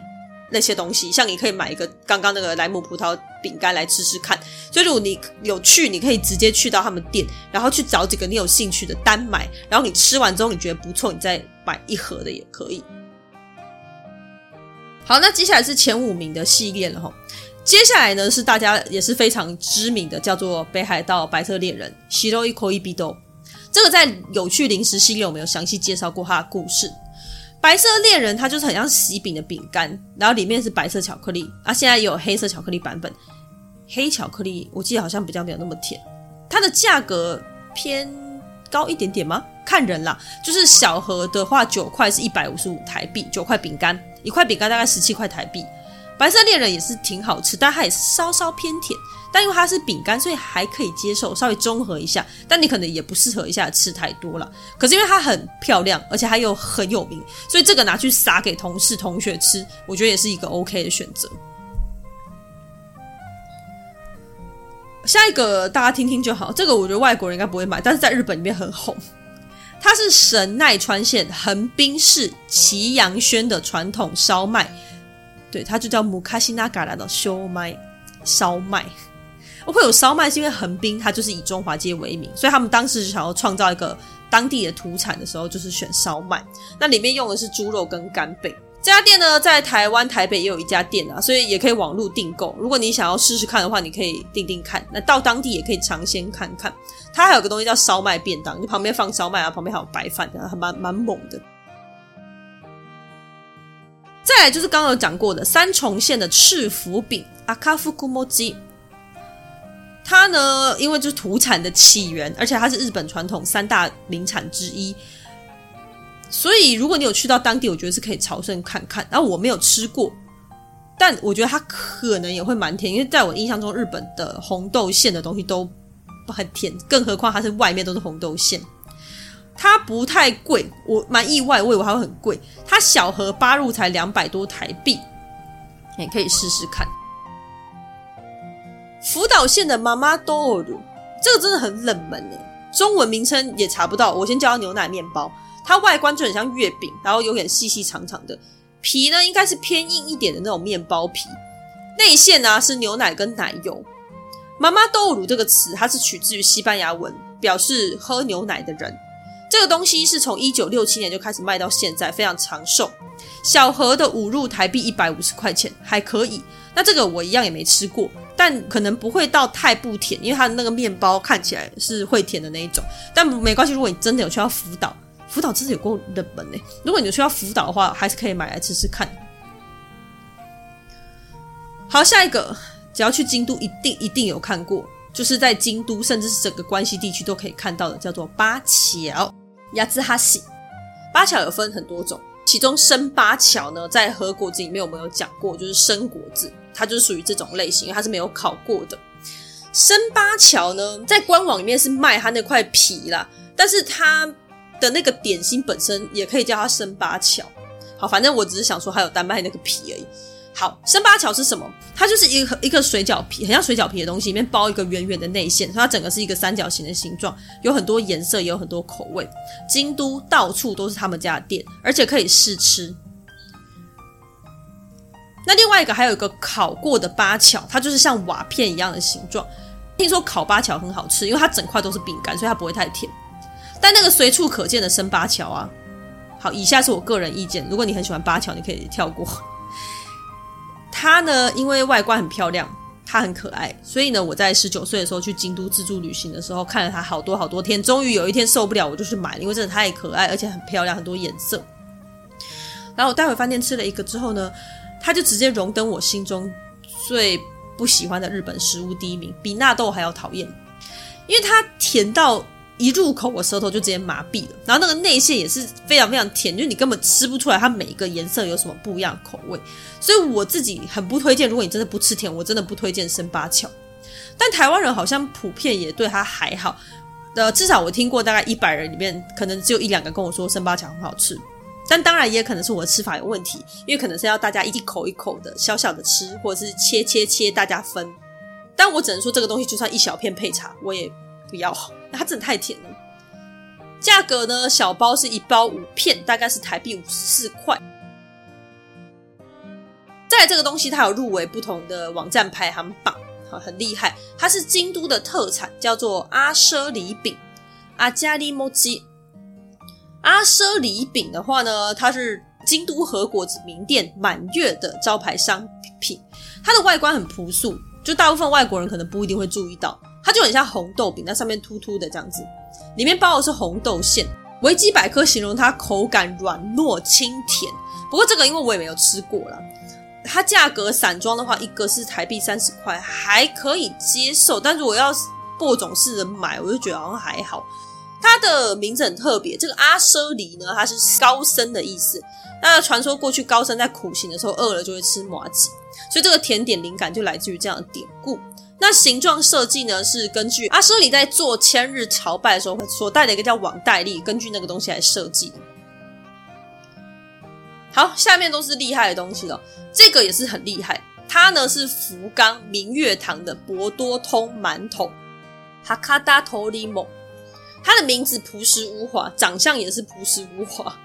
那些东西。像你可以买一个刚刚那个莱姆葡萄饼干来吃吃看。所以如果你有去，你可以直接去到他们店，然后去找几个你有兴趣的单买，然后你吃完之后你觉得不错，你再买一盒的也可以。好，那接下来是前五名的系列了齁。接下来呢是大家也是非常知名的，叫做北海道白色恋人白い恋人。这个在有趣零食系列，我们有详细介绍过它的故事。白色恋人它就是很像喜饼的饼干，然后里面是白色巧克力啊。现在也有黑色巧克力版本，黑巧克力我记得好像比较没有那么甜。它的价格偏高一点点吗？看人啦，就是小盒的话九块是一百五十五台币，九块饼干一块饼干大概十七块台币。白色恋人也是挺好吃，但它也稍稍偏甜。但因为它是饼干，所以还可以接受，稍微中和一下。但你可能也不适合一下吃太多了。可是因为它很漂亮，而且它又很有名，所以这个拿去撒给同事、同学吃，我觉得也是一个 OK 的选择。下一个大家听听就好，这个我觉得外国人应该不会买，但是在日本里面很红。它是神奈川县横滨市祁阳轩的传统烧麦，对，它就叫姆卡西纳嘎拉的烧麦烧麦。会有烧麦，是因为横滨它就是以中华街为名，所以他们当时就想要创造一个当地的土产的时候，就是选烧麦。那里面用的是猪肉跟干贝。这家店呢，在台湾台北也有一家店啊，所以也可以网络订购。如果你想要试试看的话，你可以订订看。那到当地也可以尝鲜看看。它还有个东西叫烧麦便当，就旁边放烧麦啊，旁边还有白饭，还蛮蛮猛的。再来就是刚刚有讲过的三重县的赤福饼阿卡夫库莫吉。它呢，因为就是土产的起源，而且它是日本传统三大名产之一，所以如果你有去到当地，我觉得是可以朝圣看看。然后我没有吃过，但我觉得它可能也会蛮甜，因为在我印象中，日本的红豆馅的东西都很甜，更何况它是外面都是红豆馅。它不太贵，我蛮意外，我以为它会很贵。它小盒八入才两百多台币，你可以试试看。福岛县的妈妈多鲁，这个真的很冷门诶，中文名称也查不到。我先叫它牛奶面包，它外观就很像月饼，然后有点细细长长的皮呢，应该是偏硬一点的那种面包皮。内馅呢是牛奶跟奶油。妈妈豆乳这个词，它是取自于西班牙文，表示喝牛奶的人。这个东西是从一九六七年就开始卖到现在，非常长寿。小盒的五入台币一百五十块钱，还可以。那这个我一样也没吃过，但可能不会到太不甜，因为它的那个面包看起来是会甜的那一种。但没关系，如果你真的有去到福岛，福岛真是有够冷门诶。如果你有去到福岛的话，还是可以买来吃吃看。好，下一个，只要去京都，一定一定有看过。就是在京都，甚至是整个关西地区都可以看到的，叫做八桥鸭子哈西。八桥有分很多种，其中生八桥呢，在和果子里面我们有讲过，就是生果子，它就是属于这种类型，因为它是没有烤过的。生八桥呢，在官网里面是卖它那块皮啦，但是它的那个点心本身也可以叫它生八桥。好，反正我只是想说，还有单卖那个皮而已。好，生八桥是什么？它就是一个一个水饺皮，很像水饺皮的东西，里面包一个圆圆的内馅，它整个是一个三角形的形状，有很多颜色，也有很多口味。京都到处都是他们家店，而且可以试吃。那另外一个还有一个烤过的八桥，它就是像瓦片一样的形状。听说烤八桥很好吃，因为它整块都是饼干，所以它不会太甜。但那个随处可见的生八桥啊，好，以下是我个人意见，如果你很喜欢八桥，你可以跳过。它呢，因为外观很漂亮，它很可爱，所以呢，我在十九岁的时候去京都自助旅行的时候，看了它好多好多天，终于有一天受不了，我就去买，因为真的太可爱，而且很漂亮，很多颜色。然后我带回饭店吃了一个之后呢，它就直接荣登我心中最不喜欢的日本食物第一名，比纳豆还要讨厌，因为它甜到。一入口，我舌头就直接麻痹了。然后那个内馅也是非常非常甜，就是你根本吃不出来它每一个颜色有什么不一样的口味。所以我自己很不推荐。如果你真的不吃甜，我真的不推荐生八巧。但台湾人好像普遍也对它还好。呃，至少我听过大概一百人里面，可能只有一两个跟我说生八巧很好吃。但当然也可能是我的吃法有问题，因为可能是要大家一口一口的小小的吃，或者是切切切大家分。但我只能说这个东西就算一小片配茶，我也不要。那它真的太甜了，价格呢？小包是一包五片，大概是台币五十四块。再来这个东西，它有入围不同的网站排行榜，好，很厉害。它是京都的特产，叫做阿奢里饼。阿加里莫吉。阿奢里饼的话呢，它是京都和果子名店满月的招牌商品。它的外观很朴素，就大部分外国人可能不一定会注意到。它就很像红豆饼，那上面凸凸的这样子，里面包的是红豆馅。维基百科形容它口感软糯清甜，不过这个因为我也没有吃过啦。它价格散装的话，一个是台币三十块，还可以接受。但如果要播种式的买，我就觉得好像还好。它的名字很特别，这个阿舍里呢，它是高僧的意思。那传说过去高僧在苦行的时候饿了就会吃麻糬，所以这个甜点灵感就来自于这样的典故。那形状设计呢，是根据阿舍里在做千日朝拜的时候所带的一个叫网袋笠，根据那个东西来设计。好，下面都是厉害的东西了。这个也是很厉害，它呢是福冈明月堂的博多通馒头，哈卡达托里蒙。它的名字朴实无华，长相也是朴实无华。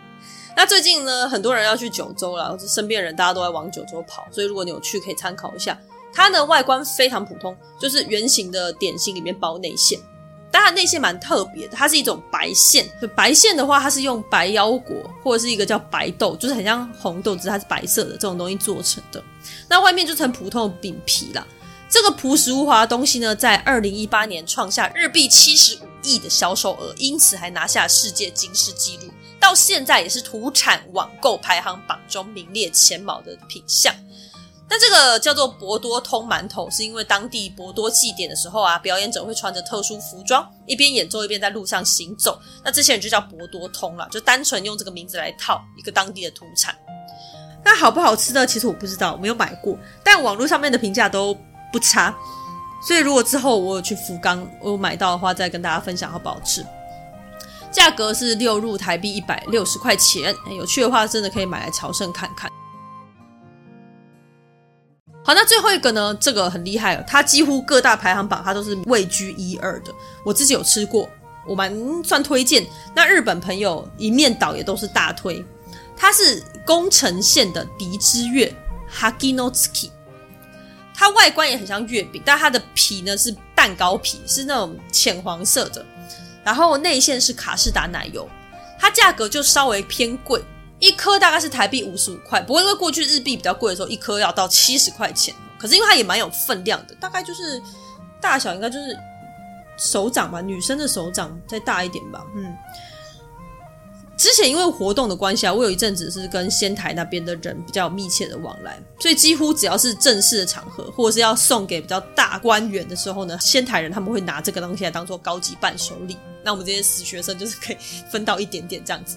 那最近呢，很多人要去九州了，身边人大家都在往九州跑，所以如果你有去，可以参考一下。它的外观非常普通，就是圆形的点心里面包内馅，但它内馅蛮特别的，它是一种白馅。白馅的话，它是用白腰果或者是一个叫白豆，就是很像红豆，只是它是白色的这种东西做成的。那外面就成普通的饼皮啦。这个朴实无华的东西呢，在二零一八年创下日币七十五亿的销售额，因此还拿下世界金氏纪录，到现在也是土产网购排行榜中名列前茅的品相。那这个叫做博多通馒头，是因为当地博多祭典的时候啊，表演者会穿着特殊服装，一边演奏一边在路上行走。那这些人就叫博多通了，就单纯用这个名字来套一个当地的土产。那好不好吃的，其实我不知道，没有买过，但网络上面的评价都不差。所以如果之后我有去福冈，我有买到的话，再跟大家分享好不好吃。价格是六入台币一百六十块钱，有趣的话真的可以买来朝圣看看。好，那最后一个呢？这个很厉害哦，它几乎各大排行榜它都是位居一二的。我自己有吃过，我蛮算推荐。那日本朋友一面倒也都是大推。它是宫城县的笛之月 Haginosuki，它外观也很像月饼，但它的皮呢是蛋糕皮，是那种浅黄色的。然后内馅是卡士达奶油，它价格就稍微偏贵。一颗大概是台币五十五块，不过因为过去日币比较贵的时候，一颗要到七十块钱。可是因为它也蛮有分量的，大概就是大小应该就是手掌吧，女生的手掌再大一点吧。嗯，之前因为活动的关系啊，我有一阵子是跟仙台那边的人比较密切的往来，所以几乎只要是正式的场合，或者是要送给比较大官员的时候呢，仙台人他们会拿这个东西来当做高级伴手礼。那我们这些死学生就是可以分到一点点这样子。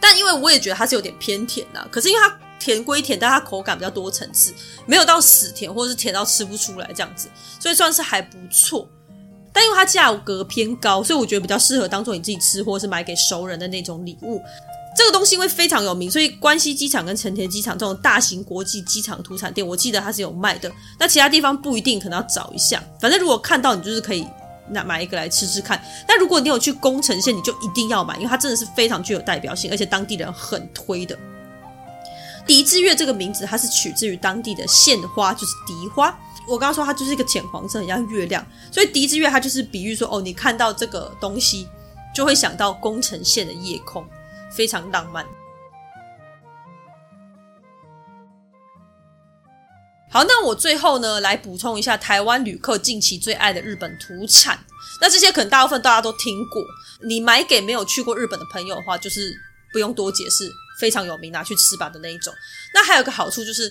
但因为我也觉得它是有点偏甜呐，可是因为它甜归甜，但它口感比较多层次，没有到死甜或者是甜到吃不出来这样子，所以算是还不错。但因为它价格偏高，所以我觉得比较适合当做你自己吃，或者是买给熟人的那种礼物。这个东西因为非常有名，所以关西机场跟成田机场这种大型国际机场土产店，我记得它是有卖的。那其他地方不一定，可能要找一下。反正如果看到，你就是可以。那买一个来吃吃看。但如果你有去宫城县，你就一定要买，因为它真的是非常具有代表性，而且当地人很推的。笛之月这个名字，它是取自于当地的县花，就是笛花。我刚刚说它就是一个浅黄色，很像月亮，所以笛之月它就是比喻说，哦，你看到这个东西，就会想到宫城县的夜空，非常浪漫。好，那我最后呢，来补充一下台湾旅客近期最爱的日本土产。那这些可能大部分大家都听过，你买给没有去过日本的朋友的话，就是不用多解释，非常有名，拿去吃吧的那一种。那还有个好处就是，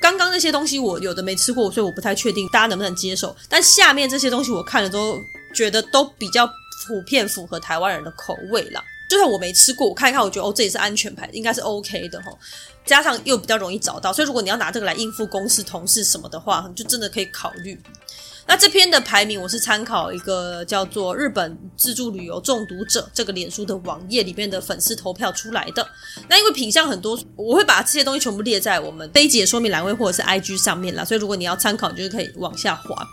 刚刚那些东西我有的没吃过，所以我不太确定大家能不能接受。但下面这些东西我看了都觉得都比较普遍符合台湾人的口味啦。就算我没吃过，我看一看，我觉得哦，这也是安全牌，应该是 OK 的齁。加上又比较容易找到，所以如果你要拿这个来应付公司同事什么的话，就真的可以考虑。那这篇的排名我是参考一个叫做“日本自助旅游中毒者”这个脸书的网页里面的粉丝投票出来的。那因为品相很多，我会把这些东西全部列在我们杯姐说明栏位或者是 IG 上面啦。所以如果你要参考，你就可以往下滑。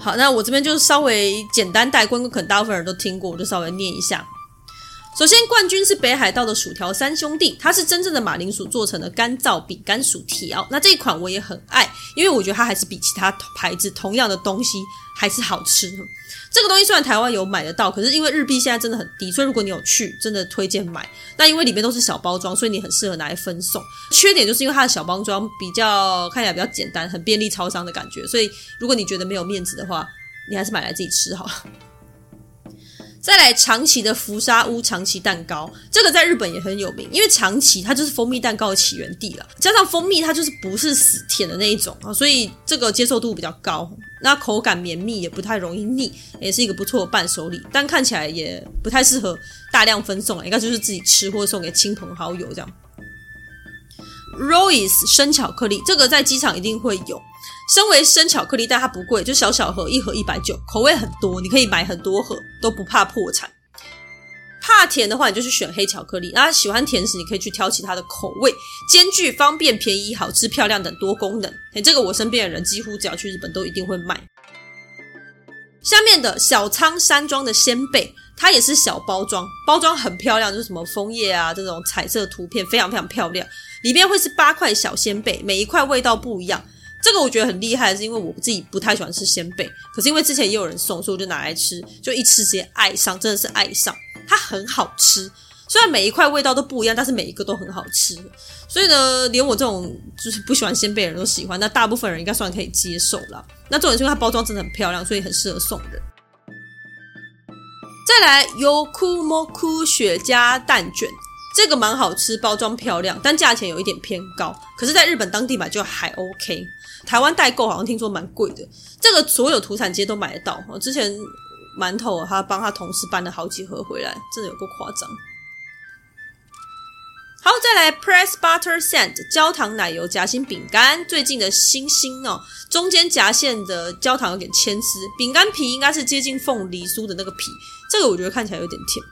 好，那我这边就稍微简单带过，可能大部分人都听过，我就稍微念一下。首先，冠军是北海道的薯条三兄弟，它是真正的马铃薯做成的干燥饼干薯条。那这一款我也很爱，因为我觉得它还是比其他牌子同样的东西还是好吃。这个东西虽然台湾有买得到，可是因为日币现在真的很低，所以如果你有去，真的推荐买。那因为里面都是小包装，所以你很适合拿来分送。缺点就是因为它的小包装比较看起来比较简单，很便利超商的感觉。所以如果你觉得没有面子的话，你还是买来自己吃好了。再来长崎的福沙屋长崎蛋糕，这个在日本也很有名，因为长崎它就是蜂蜜蛋糕的起源地了，加上蜂蜜它就是不是死甜的那一种啊，所以这个接受度比较高，那口感绵密也不太容易腻，也是一个不错的伴手礼，但看起来也不太适合大量分送，应该就是自己吃或送给亲朋好友这样。Royce 生巧克力，这个在机场一定会有。身为生巧克力，但它不贵，就小小盒，一盒一百九，口味很多，你可以买很多盒，都不怕破产。怕甜的话，你就去选黑巧克力。那喜欢甜食，你可以去挑其他的口味，兼具方便、便宜、好吃、漂亮等多功能。诶，这个我身边的人几乎只要去日本都一定会买。下面的小仓山庄的仙贝，它也是小包装，包装很漂亮，就是什么枫叶啊这种彩色图片，非常非常漂亮。里面会是八块小仙贝，每一块味道不一样。这个我觉得很厉害，是因为我自己不太喜欢吃仙贝，可是因为之前也有人送，所以我就拿来吃，就一吃直接爱上，真的是爱上。它很好吃，虽然每一块味道都不一样，但是每一个都很好吃。所以呢，连我这种就是不喜欢仙贝的人都喜欢，那大部分人应该算可以接受了。那重点是因为它包装真的很漂亮，所以很适合送人。再来，Yokumoku 雪茄蛋卷。这个蛮好吃，包装漂亮，但价钱有一点偏高。可是，在日本当地买就还 OK。台湾代购好像听说蛮贵的。这个所有土产街都买得到。我之前馒头他帮他同事搬了好几盒回来，真的有够夸张。好，再来 Press Butter Sand 焦糖奶油夹心饼干，最近的新星哦，中间夹馅的焦糖有点牵丝，饼干皮应该是接近凤梨酥的那个皮，这个我觉得看起来有点甜。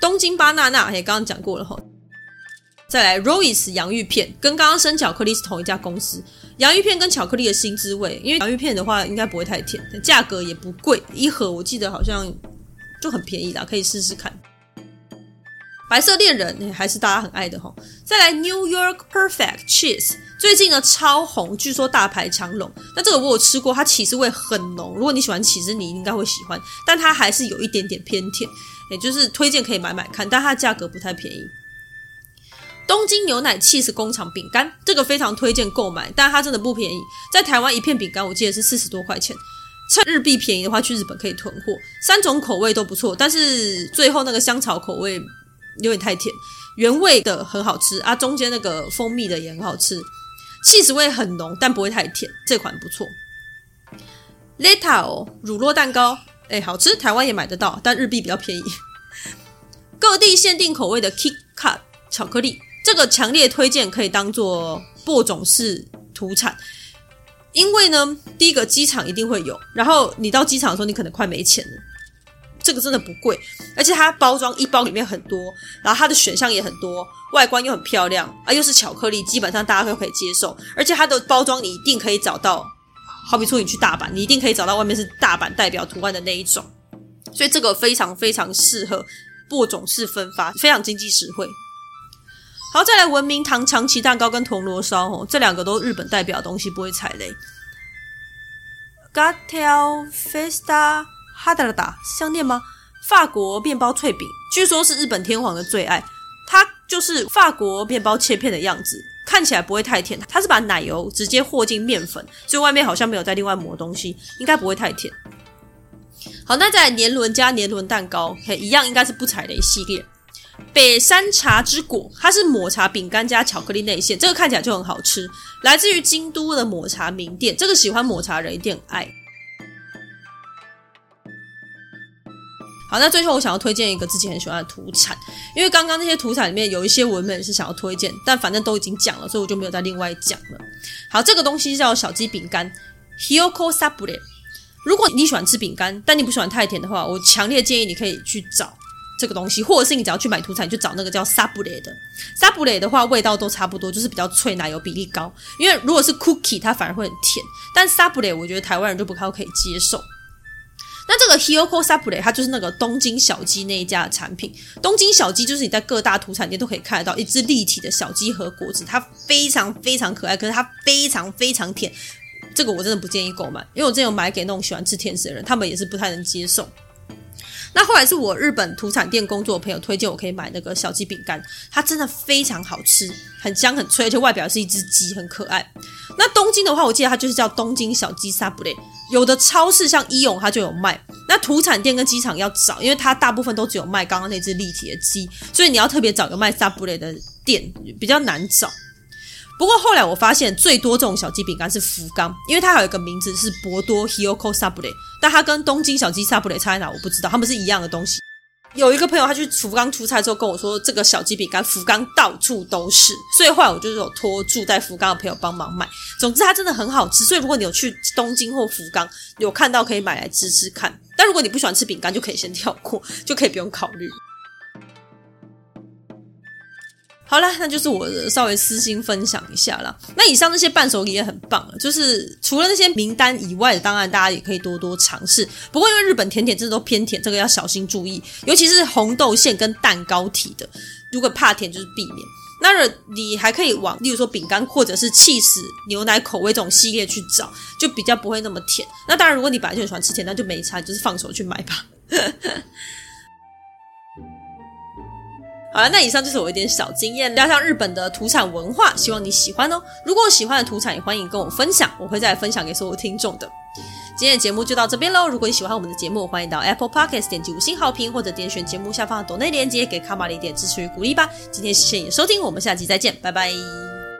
东京巴娜娜也刚刚讲过了哈，再来 Royce 洋芋片，跟刚刚生巧克力是同一家公司，洋芋片跟巧克力的新滋味，因为洋芋片的话应该不会太甜，价格也不贵，一盒我记得好像就很便宜啦，可以试试看。白色恋人还是大家很爱的哈，再来 New York Perfect Cheese，最近呢超红，据说大排长龙。那这个我有吃过，它起司味很浓，如果你喜欢起司，你应该会喜欢，但它还是有一点点偏甜，也就是推荐可以买买看，但它的价格不太便宜。东京牛奶 cheese 工厂饼干，这个非常推荐购买，但它真的不便宜，在台湾一片饼干我记得是四十多块钱，趁日币便宜的话去日本可以囤货，三种口味都不错，但是最后那个香草口味。有点太甜，原味的很好吃啊，中间那个蜂蜜的也很好吃，cheese 味很浓，但不会太甜，这款不错。Letao 乳酪蛋糕，哎，好吃，台湾也买得到，但日币比较便宜。各地限定口味的 KitKat 巧克力，这个强烈推荐，可以当做播种式土产，因为呢，第一个机场一定会有，然后你到机场的时候，你可能快没钱了。这个真的不贵，而且它包装一包里面很多，然后它的选项也很多，外观又很漂亮啊，又是巧克力，基本上大家都可以接受。而且它的包装你一定可以找到，好比说你去大阪，你一定可以找到外面是大阪代表图案的那一种，所以这个非常非常适合播种式分发，非常经济实惠。好，再来文明堂长崎蛋糕跟铜锣烧哦，这两个都是日本代表的东西，不会踩雷。Gatel Festa。哈达拉达，香念吗？法国面包脆饼，据说是日本天皇的最爱。它就是法国面包切片的样子，看起来不会太甜。它是把奶油直接和进面粉，所以外面好像没有再另外抹东西，应该不会太甜。好，那再来年轮加年轮蛋糕，嘿，一样应该是不踩雷系列。北山茶之果，它是抹茶饼干加巧克力内馅，这个看起来就很好吃。来自于京都的抹茶名店，这个喜欢抹茶人一定很爱。好，那最后我想要推荐一个自己很喜欢的土产，因为刚刚那些土产里面有一些文本是想要推荐，但反正都已经讲了，所以我就没有再另外讲了。好，这个东西叫小鸡饼干，Hiyoko Sablé。如果你喜欢吃饼干，但你不喜欢太甜的话，我强烈建议你可以去找这个东西，或者是你只要去买土产，就找那个叫 Sablé 的。Sablé 的话，味道都差不多，就是比较脆，奶油比例高。因为如果是 Cookie，它反而会很甜，但 Sablé 我觉得台湾人就不太可以接受。那这个 Hioko Sablé 它就是那个东京小鸡那一家的产品。东京小鸡就是你在各大土产店都可以看得到一只立体的小鸡和果子，它非常非常可爱，可是它非常非常甜。这个我真的不建议购买，因为我之前有买给那种喜欢吃甜食的人，他们也是不太能接受。那后来是我日本土产店工作的朋友推荐我可以买那个小鸡饼干，它真的非常好吃，很香很脆，而且外表是一只鸡，很可爱。那东京的话，我记得它就是叫东京小鸡 Sablé。有的超市像伊勇，它就有卖。那土产店跟机场要找，因为它大部分都只有卖刚刚那只立体的鸡，所以你要特别找个卖 Sablé 的店比较难找。不过后来我发现最多这种小鸡饼干是福冈，因为它还有一个名字是博多 Hiyoko Sablé，但它跟东京小鸡 Sablé 差在哪我不知道，它们是一样的东西。有一个朋友，他去福冈出差之后跟我说，这个小鸡饼干福冈到处都是，所以后来我就有托住在福冈的朋友帮忙买。总之，它真的很好吃，所以如果你有去东京或福冈，有看到可以买来吃吃看。但如果你不喜欢吃饼干，就可以先跳过，就可以不用考虑。好啦，那就是我稍微私心分享一下啦。那以上那些伴手礼也很棒，就是除了那些名单以外的，当然大家也可以多多尝试。不过因为日本甜点真的都偏甜，这个要小心注意，尤其是红豆馅跟蛋糕体的，如果怕甜就是避免。那你还可以往，例如说饼干或者是气死牛奶口味这种系列去找，就比较不会那么甜。那当然，如果你本来就喜欢吃甜，那就没差，就是放手去买吧。好了，那以上就是我一点小经验，加上日本的土产文化，希望你喜欢哦。如果喜欢的土产，也欢迎跟我分享，我会再分享给所有听众的。今天的节目就到这边喽。如果你喜欢我们的节目，欢迎到 Apple Podcast 点击五星好评，或者点选节目下方的抖内链接，给卡玛丽点支持与鼓励吧。今天谢谢你的收听，我们下期再见，拜拜。